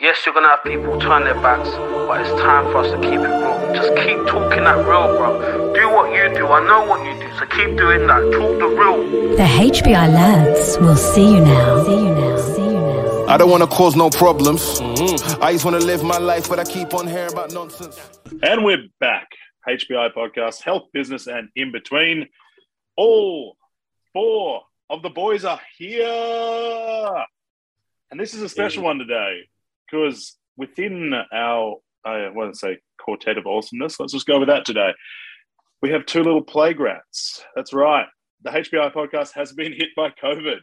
Yes, you're gonna have people turn their backs, but it's time for us to keep it real. Just keep talking that real, bro. Do what you do. I know what you do, so keep doing that. Talk the real. The HBI lads will see you now. See you now. See you now. I don't want to cause no problems. I just want to live my life, but I keep on hearing about nonsense. And we're back. HBI podcast, health, business, and in between. All four of the boys are here. And this is a special one today because within our, I want to say, quartet of awesomeness, let's just go with that today. We have two little playgrounds. That's right. The HBI podcast has been hit by COVID.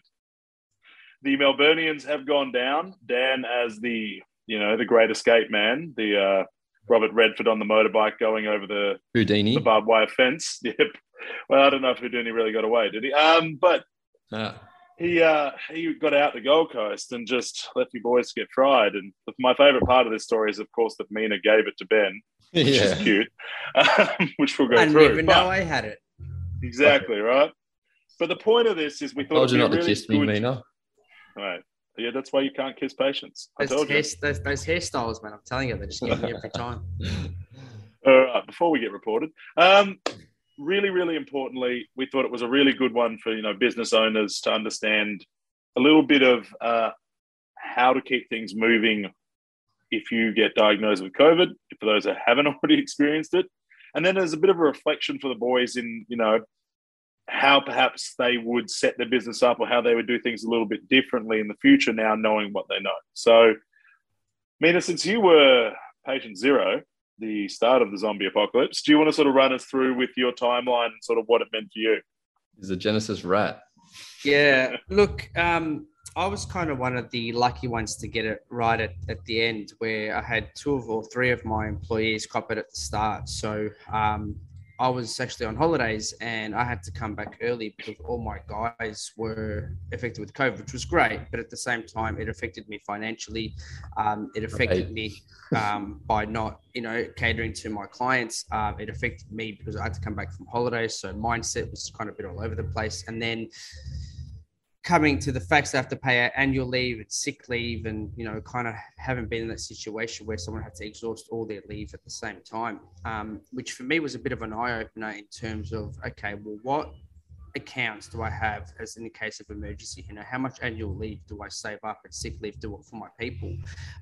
The Melburnians have gone down. Dan as the, you know, the great escape man, the uh, Robert Redford on the motorbike going over the, Houdini. the barbed wire fence. Yep. Well, I don't know if Houdini really got away, did he? Um, but Yeah. He uh, he got out the Gold Coast and just left you boys to get fried. And my favourite part of this story is, of course, that Mina gave it to Ben, which is yeah. cute, um, which we'll go I didn't even But- know I had it. exactly right. But the point of this is we thought Told you it'd not be to really kiss me, Mina. Right. Yeah, that's why you can't kiss patients. I Those, told you. hair, those, those hairstyles, man, I'm telling you, they just get me every time. All right, before we get reported, um, really, really importantly, we thought it was a really good one for you know business owners to understand a little bit of uh, how to keep things moving if you get diagnosed with COVID. For those that haven't already experienced it, and then there's a bit of a reflection for the boys in you know how perhaps they would set their business up or how they would do things a little bit differently in the future now knowing what they know. So, Mina, since you were patient zero, the start of the zombie apocalypse, do you want to sort of run us through with your timeline and sort of what it meant for you? He's a Genesis rat. Yeah, look, um, I was kind of one of the lucky ones to get it right at, at the end, where I had two of or three of my employees cop it at the start. So um, I was actually on holidays and I had to come back early because all my guys were affected with COVID, which was great. But at the same time, it affected me financially. Um, it affected Right. me um, by not, you know, catering to my clients. Um, it affected me because I had to come back from holidays. So mindset was kind of a bit all over the place. And then coming to the facts, I have to pay annual leave and sick leave, and you know, kind of haven't been in that situation where someone had to exhaust all their leave at the same time, um, which for me was a bit of an eye opener in terms of okay, well, what accounts do I have as in the case of emergency? You know, how much annual leave do I save up and sick leave do for my people?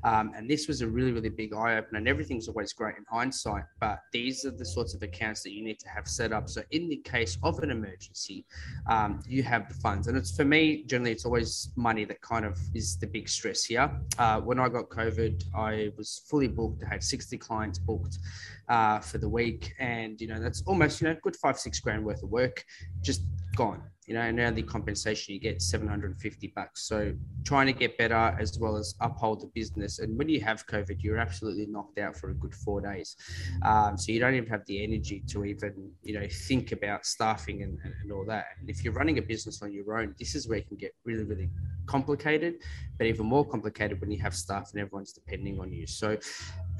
Um, and this was a really, really big eye opener. And everything's always great in hindsight, but these are the sorts of accounts that you need to have set up. So in the case of an emergency, um, you have the funds. And it's for me, generally, it's always money that kind of is the big stress here. Uh, when I got COVID, I was fully booked. I had 60 clients booked uh, for the week. And, you know, that's almost, you know, good five, six grand worth of work just gone. You know, and now the compensation you get 750 bucks. So trying to get better as well as uphold the business. And when you have COVID, you're absolutely knocked out for a good four days. Um, so you don't even have the energy to even, you know, think about staffing and, and, and all that. And if you're running a business on your own, this is where it can get really, really complicated, but even more complicated when you have staff and everyone's depending on you. So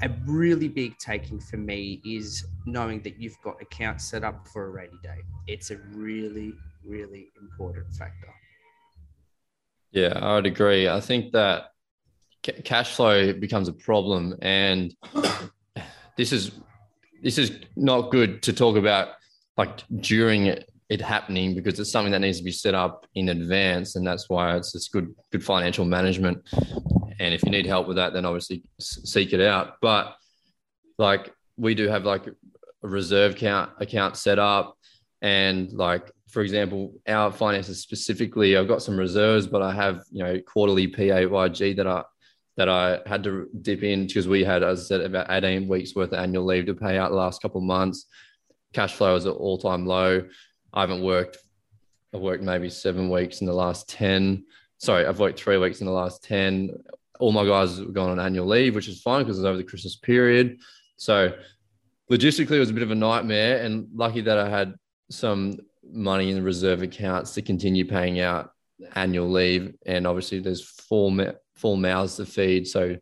a really big taking for me is knowing that you've got accounts set up for a rainy day. It's a really, really important factor. Yeah, I would agree. I think that ca- cash flow becomes a problem, and this is this is not good to talk about like during it, it happening because it's something that needs to be set up in advance, and that's why it's just good good financial management. And if you need help with that, then obviously seek it out. But like we do have like a reserve account account set up, and like for example, our finances specifically, I've got some reserves, but I have you know quarterly PAYG that I that I had to dip in because we had, as I said, about 18 weeks worth of annual leave to pay out the last couple of months. Cash flow is at all time low. I haven't worked. I've worked maybe seven weeks in the last 10. Sorry, I've worked three weeks in the last 10. All my guys were going on annual leave, which is fine because it's over the Christmas period. So logistically, it was a bit of a nightmare. And lucky that I had some money in the reserve accounts to continue paying out annual leave. And obviously, there's four four mouths to feed, so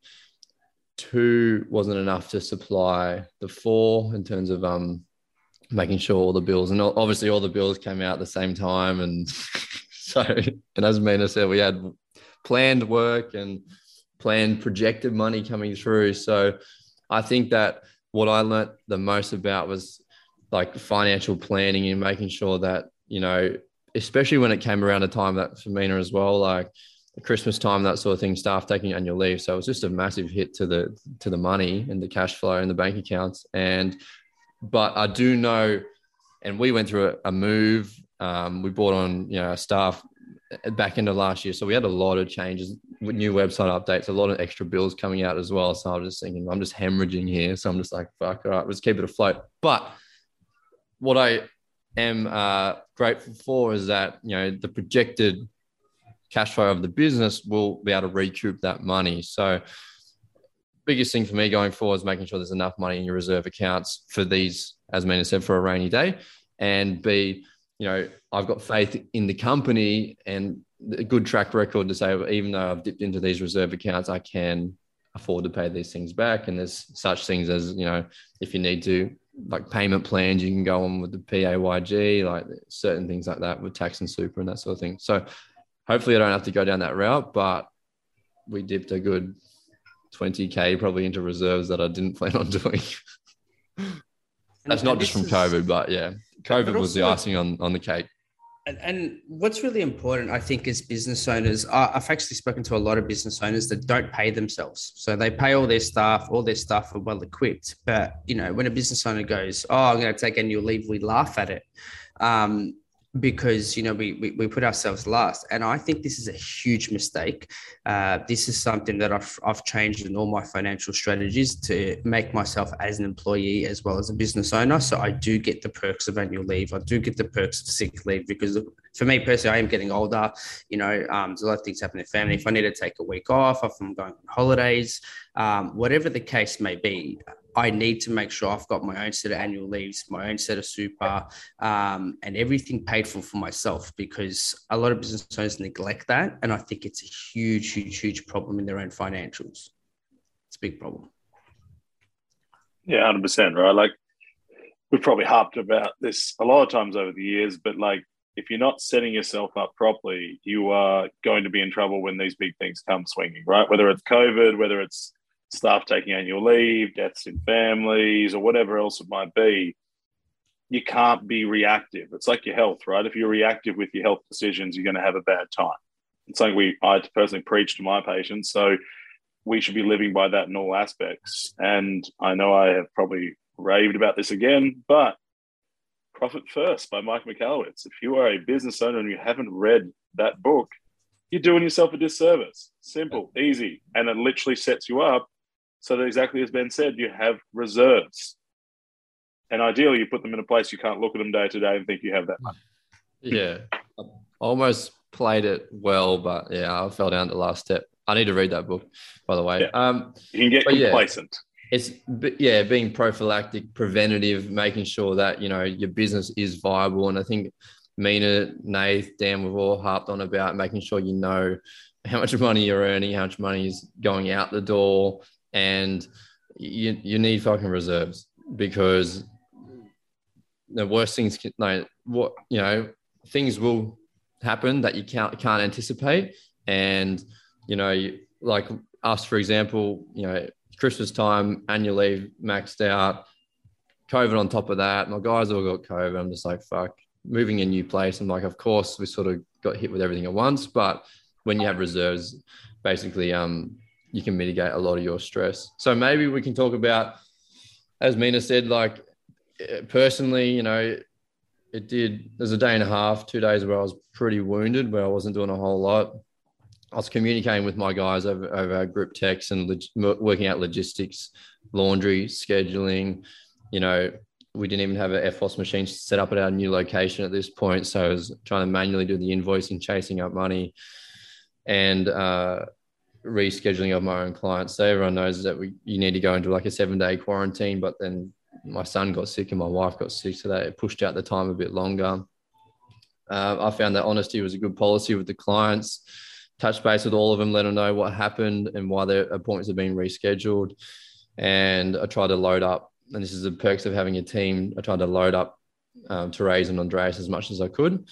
two wasn't enough to supply the four in terms of um making sure all the bills and obviously all the bills came out at the same time and so and as Mina said we had planned work and planned projected money coming through. So I think that what I learned the most about was like financial planning and making sure that, you know, especially when it came around a time that for Mina as well, like Christmas time, that sort of thing, staff taking annual leave. So it was just a massive hit to the to the money and the cash flow and the bank accounts. And but I do know, and we went through a, a move. Um, we brought on you know staff back into last year, so we had a lot of changes, new website updates, a lot of extra bills coming out as well. So I was just thinking, I'm just hemorrhaging here. So I'm just like, fuck, all right, let's keep it afloat. But what I am uh, grateful for is that you know the projected cash flow of the business will be able to recoup that money. So biggest thing for me going forward is making sure there's enough money in your reserve accounts for these, as Mina said, for a rainy day, and be you know I've got faith in the company and a good track record to say even though I've dipped into these reserve accounts, I can afford to pay these things back. And there's such things as you know if you need to like payment plans you can go on with the PAYG, like certain things like that with tax and super and that sort of thing. So hopefully I don't have to go down that route, but we dipped a good 20k probably into reserves that I didn't plan on doing. That's not just from is, COVID, but yeah, COVID was the icing on, on the cake. And, and what's really important, I think, as business owners, I've actually spoken to a lot of business owners that don't pay themselves. So they pay all their staff, all their staff are well equipped. But, you know, when a business owner goes, Oh, I'm going to take annual leave, we laugh at it. Um, because you know we, we, we put ourselves last. And i think this is a huge mistake. Uh, this is something that I've, I've changed in all my financial strategies to make myself as an employee as well as a business owner. So i do get the perks of annual leave. I do get the perks of sick leave because for me personally i am getting older. You know um, there's a lot of things happening in family. If i need to take a week off if i'm going on holidays um, whatever the case may be I need to make sure I've got my own set of annual leaves, my own set of super, um, and everything paid for for myself because a lot of business owners neglect that. And I think it's a huge, huge, huge problem in their own financials. It's a big problem. Yeah, 100%, right? Like we've probably harped about this a lot of times over the years, but like if you're not setting yourself up properly, you are going to be in trouble when these big things come swinging, right? Whether it's COVID, whether it's staff taking annual leave, deaths in families, or whatever else it might be, you can't be reactive. It's like your health, right? If you're reactive with your health decisions, you're going to have a bad time. It's something we I personally preach to my patients. So we should be living by that in all aspects. And I know I have probably raved about this again, but Profit First by Mike Michalowicz. If you are a business owner and you haven't read that book, you're doing yourself a disservice. Simple, easy, and it literally sets you up so that exactly as Ben said, you have reserves. And ideally, you put them in a place you can't look at them day to day and think you have that money. Yeah. I almost played it well, but yeah, I fell down to the last step. I need to read that book, by the way. Yeah. Um, you can get complacent. Yeah, it's yeah, being prophylactic, preventative, making sure that you know your business is viable. And I think Mina, Nath, Dan, we've all harped on about making sure you know how much money you're earning, how much money is going out the door, and you you need fucking reserves because the worst things can like what you know things will happen that you can't can't anticipate. And you know you, like us for example you know christmas time annual leave maxed out covid on top of that. My guys all got covid. I'm just like fuck moving a new place. I'm like of course we sort of got hit with everything at once. But when you have reserves basically um you can mitigate a lot of your stress. So maybe we can talk about, as Mina said, like eh, personally, you know, it did. There's a day and a half, two days where I was pretty wounded, where I wasn't doing a whole lot. I was communicating with my guys over, over group text and log- working out logistics, laundry, scheduling. You know, we didn't even have an EFTPOS machine set up at our new location at this point. So I was trying to manually do the invoicing, chasing up money. And uh, rescheduling of my own clients. So everyone knows that we you need to go into like a seven day quarantine, but then my son got sick and my wife got sick, so that pushed out the time a bit longer. Uh, I found that honesty was a good policy with the clients. Touch base with all of them, let them know what happened and why their appointments have been rescheduled. And I tried to load up, and this is the perks of having a team. I tried to load up um, Therese and Andreas as much as I could.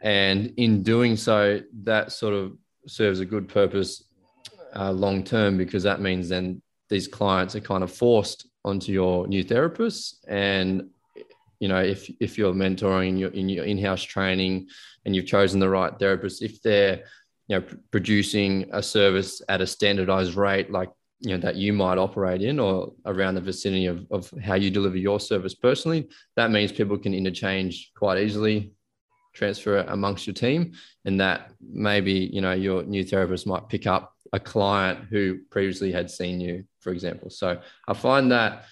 And in doing so, that sort of serves a good purpose uh, long term because that means then these clients are kind of forced onto your new therapists. And you know if if you're mentoring your in your in-house training and you've chosen the right therapist if they're you know producing a service at a standardized rate like you know that you might operate in or around the vicinity of, of how you deliver your service personally that means people can interchange quite easily transfer amongst your team and that maybe you know your new therapist might pick up a client who previously had seen you for example. So i find that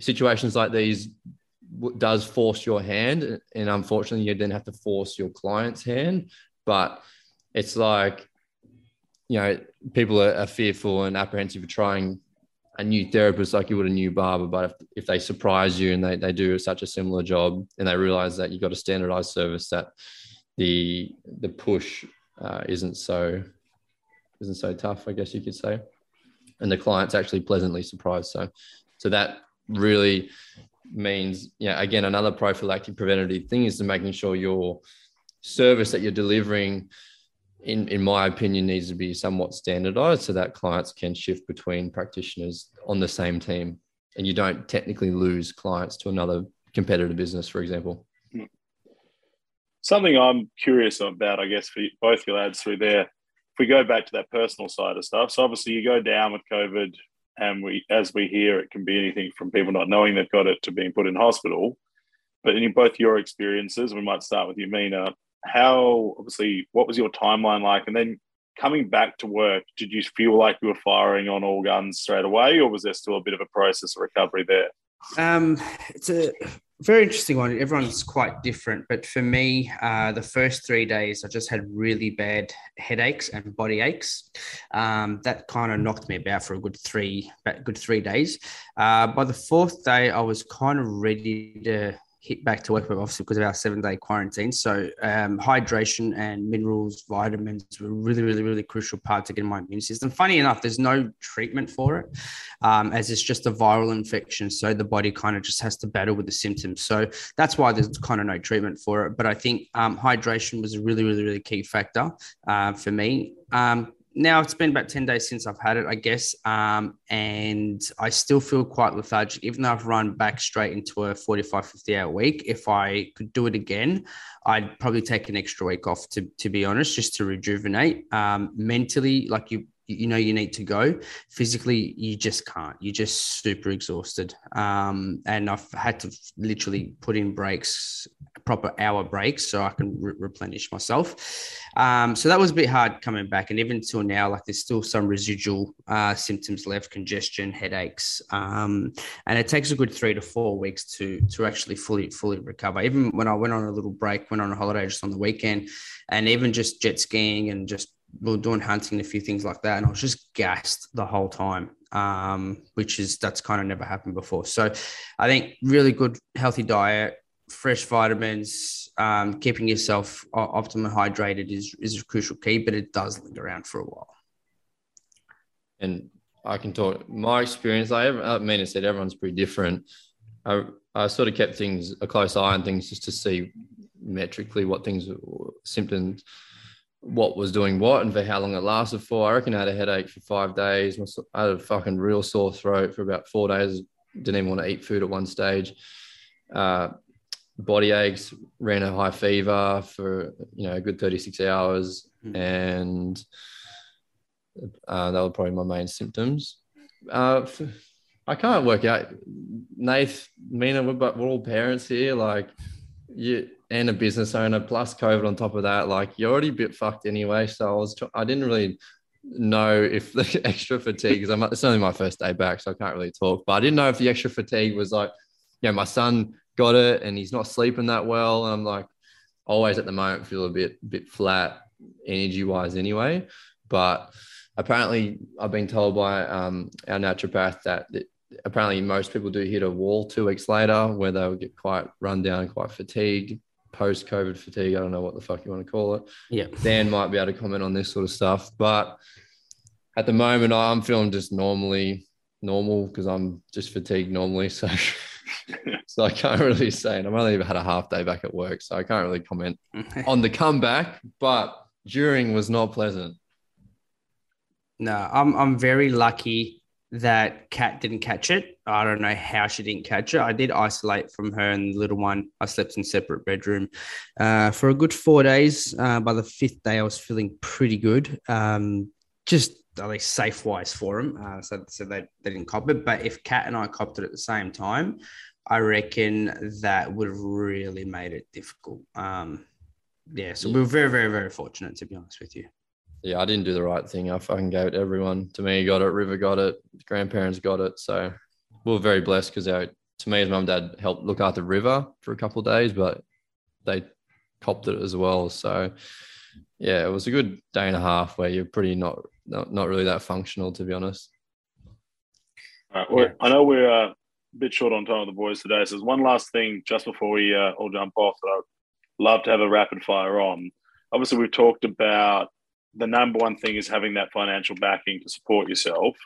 situations like these does force your hand and unfortunately you then have to force your client's hand. But it's like you know people are, are fearful and apprehensive of trying a new therapist like you would a new barber but if, if they surprise you and they, they do such a similar job and they realize that you've got a standardized service that the the push uh, isn't so isn't so tough i guess you could say and the client's actually pleasantly surprised so so that really means, yeah, again, another prophylactic preventative thing is to making sure your service that you're delivering, in, in my opinion, needs to be somewhat standardized so that clients can shift between practitioners on the same team and you don't technically lose clients to another competitor business, for example. Hmm. Something I'm curious about, I guess, for both your lads through there. We go back to that personal side of stuff, so obviously you go down with COVID, and we as we hear it can be anything from people not knowing they've got it to being put in hospital. But in both your experiences we might start with you mina how obviously what was your timeline like? And then coming back to work did you feel like you were firing on all guns straight away or was there still a bit of a process of recovery there? Um, it's a very interesting one. Everyone's quite different, but for me, uh, the first three days, I just had really bad headaches and body aches. Um, that kind of knocked me about for a good three, good three days. Uh, by the fourth day, I was kind of ready to hit back to work, but obviously because of our seven day quarantine. So um, hydration and minerals, vitamins were really, really, really crucial part to getting my immune system. Funny enough, there's no treatment for it, um, as it's just a viral infection. So the body kind of just has to battle with the symptoms. So that's why there's kind of no treatment for it. But I think um, hydration was a really, really, really key factor uh, for me. Um, now it's been about 10 days since I've had it, I guess. Um, and I still feel quite lethargic, even though I've run back straight into a 45, 50 hour week. If I could do it again, I'd probably take an extra week off to, to be honest, just to rejuvenate. Um, mentally, like you, you know you need to go. Physically you just can't. You're just super exhausted. Um, and i've had to literally put in breaks proper hour breaks so i can re- replenish myself. Um, so that was a bit hard coming back and even till now like there's still some residual uh, symptoms left congestion headaches um, and it takes a good three to four weeks to to actually fully fully recover. Even when i went on a little break went on a holiday just on the weekend and even just jet skiing and just we were doing hunting and a few things like that, and I was just gassed the whole time, um, which is that's kind of never happened before. So, I think really good healthy diet, fresh vitamins, um, keeping yourself optimally hydrated is is a crucial key, but it does linger around for a while. And I can talk my experience. I, I mean, I said everyone's pretty different. I, I sort of kept things a close eye on things just to see metrically what things symptoms what was doing what and for how long it lasted for. I reckon I had a headache for five days. I had a fucking real sore throat for about four days. Didn't even want to eat food at one stage. Uh, body aches, ran a high fever for you know a good 36 hours, mm. and uh, that were probably my main symptoms. Uh, I can't work out. Nath, Mina, we're, we're all parents here. Like, you and a business owner plus COVID on top of that, like you're already a bit fucked anyway. So I was, I didn't really know if the extra fatigue, I'm, it's only my first day back, so I can't really talk, but I didn't know if the extra fatigue was like, you know, my son got it and he's not sleeping that well. And I'm like, always at the moment feel a bit, bit flat energy wise anyway. But apparently I've been told by um, our naturopath that, that apparently most people do hit a wall two weeks later where they'll get quite run down, quite fatigued, post COVID fatigue. I don't know what the fuck you want to call it. Yeah. Dan might be able to comment on this sort of stuff. But at the moment, I'm feeling just normally normal because I'm just fatigued normally. So, so I can't really say. And I've only had a half day back at work. So I can't really comment on the comeback. But during was not pleasant. No, I'm I'm very lucky that Cat didn't catch it. I don't know how she didn't catch it. I did isolate from her and the little one. I slept in separate bedroom uh, for a good four days. Uh, by the fifth day, I was feeling pretty good. Um, just at least safe wise for them. Uh, so, so they, they didn't cop it. But if Cat and I copped it at the same time, I reckon that would have really made it difficult. Um, yeah, so we were very, very, very fortunate to be honest with you. Yeah, I didn't do the right thing. I fucking gave it to everyone. To me, got it. River got it. Grandparents got it. So we were very blessed because to me, his mum and dad helped look after River for a couple of days, but they copped it as well. So yeah, it was a good day and a half where you're pretty not not, not really that functional, to be honest. All right, well, I know we're uh, a bit short on time with the boys today. So there's one last thing just before we uh, all jump off that I'd love to have a rapid fire on. Obviously, we've talked about the number one thing is having that financial backing to support yourself.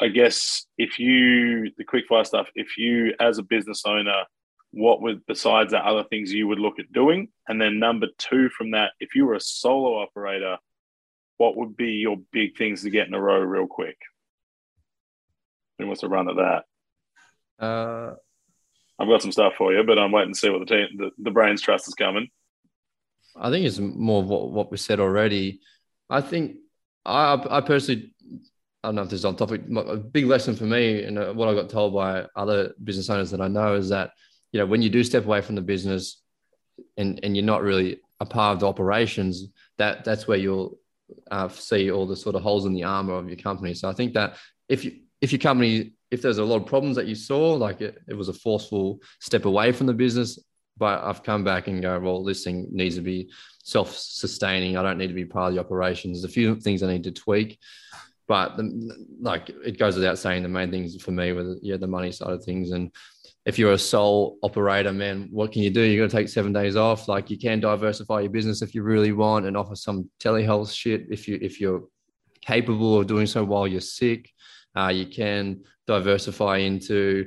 I guess if you, the quick fire stuff, if you as a business owner, what would, besides that, other things you would look at doing? And then number two from that, if you were a solo operator, what would be your big things to get in a row real quick? Who wants to run at that? Uh, I've got some stuff for you, but I'm waiting to see what the team, the, the brains trust is coming. I think it's more what, what we said already. I think I, I personally, I don't know if this is on topic. A big lesson for me and uh, what I got told by other business owners that I know is that, you know, when you do step away from the business and, and you're not really a part of the operations, that that's where you'll uh, see all the sort of holes in the armor of your company. So I think that if you, if your company, if there's a lot of problems that you saw, like it, it was a forceful step away from the business, but I've come back and go, well, this thing needs to be self-sustaining. I don't need to be part of the operations. There's a few things I need to tweak, but the, like it goes without saying, the main things for me were yeah the money side of things. And if you're a sole operator, man, what can you do? You're going to take seven days off. Like you can diversify your business if you really want and offer some telehealth shit if you if you're capable of doing so while you're sick. Uh, you can diversify into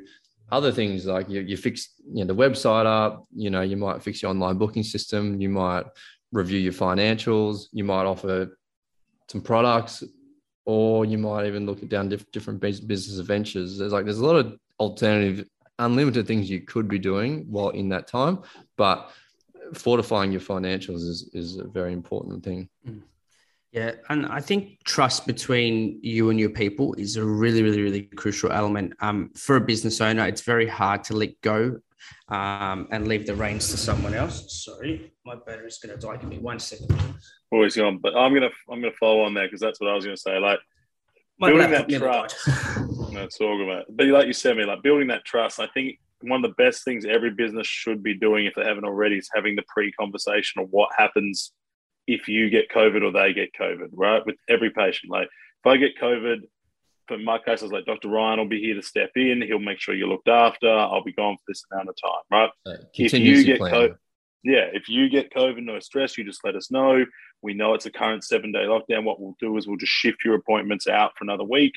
other things like you, you fix you know, the website up, you know, you might fix your online booking system, you might review your financials, you might offer some products, or you might even look at down diff- different business ventures. There's like there's a lot of alternative, unlimited things you could be doing while in that time, but fortifying your financials is is a very important thing. Mm. Yeah, and I think trust between you and your people is a really, really, really crucial element. Um, for a business owner, it's very hard to let go um, and leave the reins to someone else. Sorry, my battery's going to die. Give me one second. Always gone, but I'm gonna I'm gonna follow on there because that's what I was going to say. Like my building that trust. that's all good, mate. But like you said, me like building that trust. I think one of the best things every business should be doing if they haven't already is having the pre-conversation of what happens if you get COVID or they get COVID, right? With every patient. Like if I get COVID, for my case, I was like, Dr. Ryan will be here to step in. He'll make sure you're looked after. I'll be gone for this amount of time, right? Uh, if you get COVID, yeah, if you get COVID, no stress, you just let us know. We know it's a current seven day lockdown. What we'll do is we'll just shift your appointments out for another week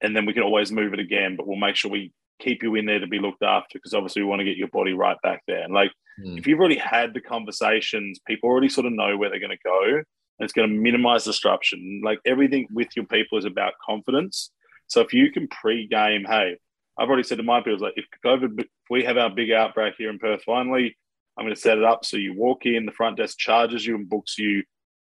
and then we can always move it again, but we'll make sure we keep you in there to be looked after because obviously we want to get your body right back there. And like, mm. if you've already had the conversations, people already sort of know where they're going to go, and it's going to minimize disruption. Like everything with your people is about confidence. So if you can pre-game, hey, I've already said to my people, like if COVID, if we have our big outbreak here in Perth, finally, I'm going to set it up so you walk in, the front desk charges you and books you.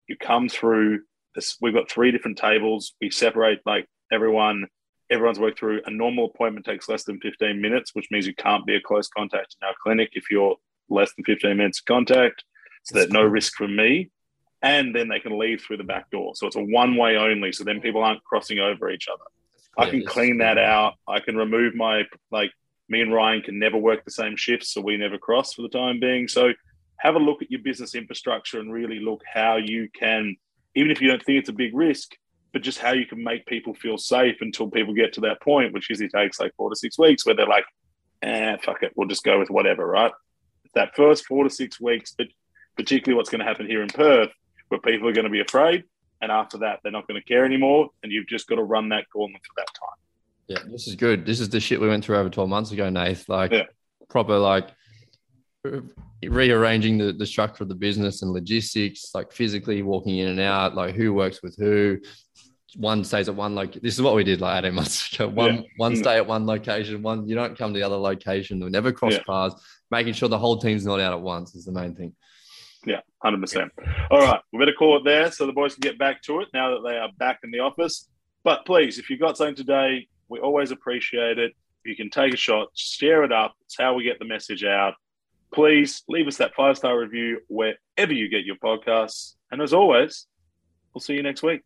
You come through. This, we've got three different tables. We separate like everyone everyone's worked through. A normal appointment takes less than 15 minutes, which means you can't be a close contact in our clinic if you're less than 15 minutes of contact. So there's no risk from me. And then they can leave through the back door. So it's a one way only. So then people aren't crossing over each other. I can clean that out. I can remove my, like, me and Ryan can never work the same shifts. So we never cross for the time being. So have a look at your business infrastructure and really look how you can, even if you don't think it's a big risk, but just how you can make people feel safe until people get to that point, which usually takes like four to six weeks, where they're like, "eh, fuck it, we'll just go with whatever." Right? That first four to six weeks, but particularly what's going to happen here in Perth, where people are going to be afraid, and after that, they're not going to care anymore, and you've just got to run that gauntlet for that time. Yeah, this is good. This is the shit we went through over twelve months ago, Nath. Like yeah. proper like rearranging the, the structure of the business and logistics, like physically walking in and out, like who works with who, one stays at one like This is what we did like 18 months ago. One Yeah. one Mm. stay at one location, one you don't come to the other location. We never cross Yeah. paths. Making sure the whole team's not out at once is the main thing. Yeah, hundred percent. All right, we better call it there so the boys can get back to it now that they are back in the office. But please, if you got something today, we always appreciate it. You can take a shot, share it up. It's how we get the message out. Please leave us that five star review wherever you get your podcasts. And as always, we'll see you next week.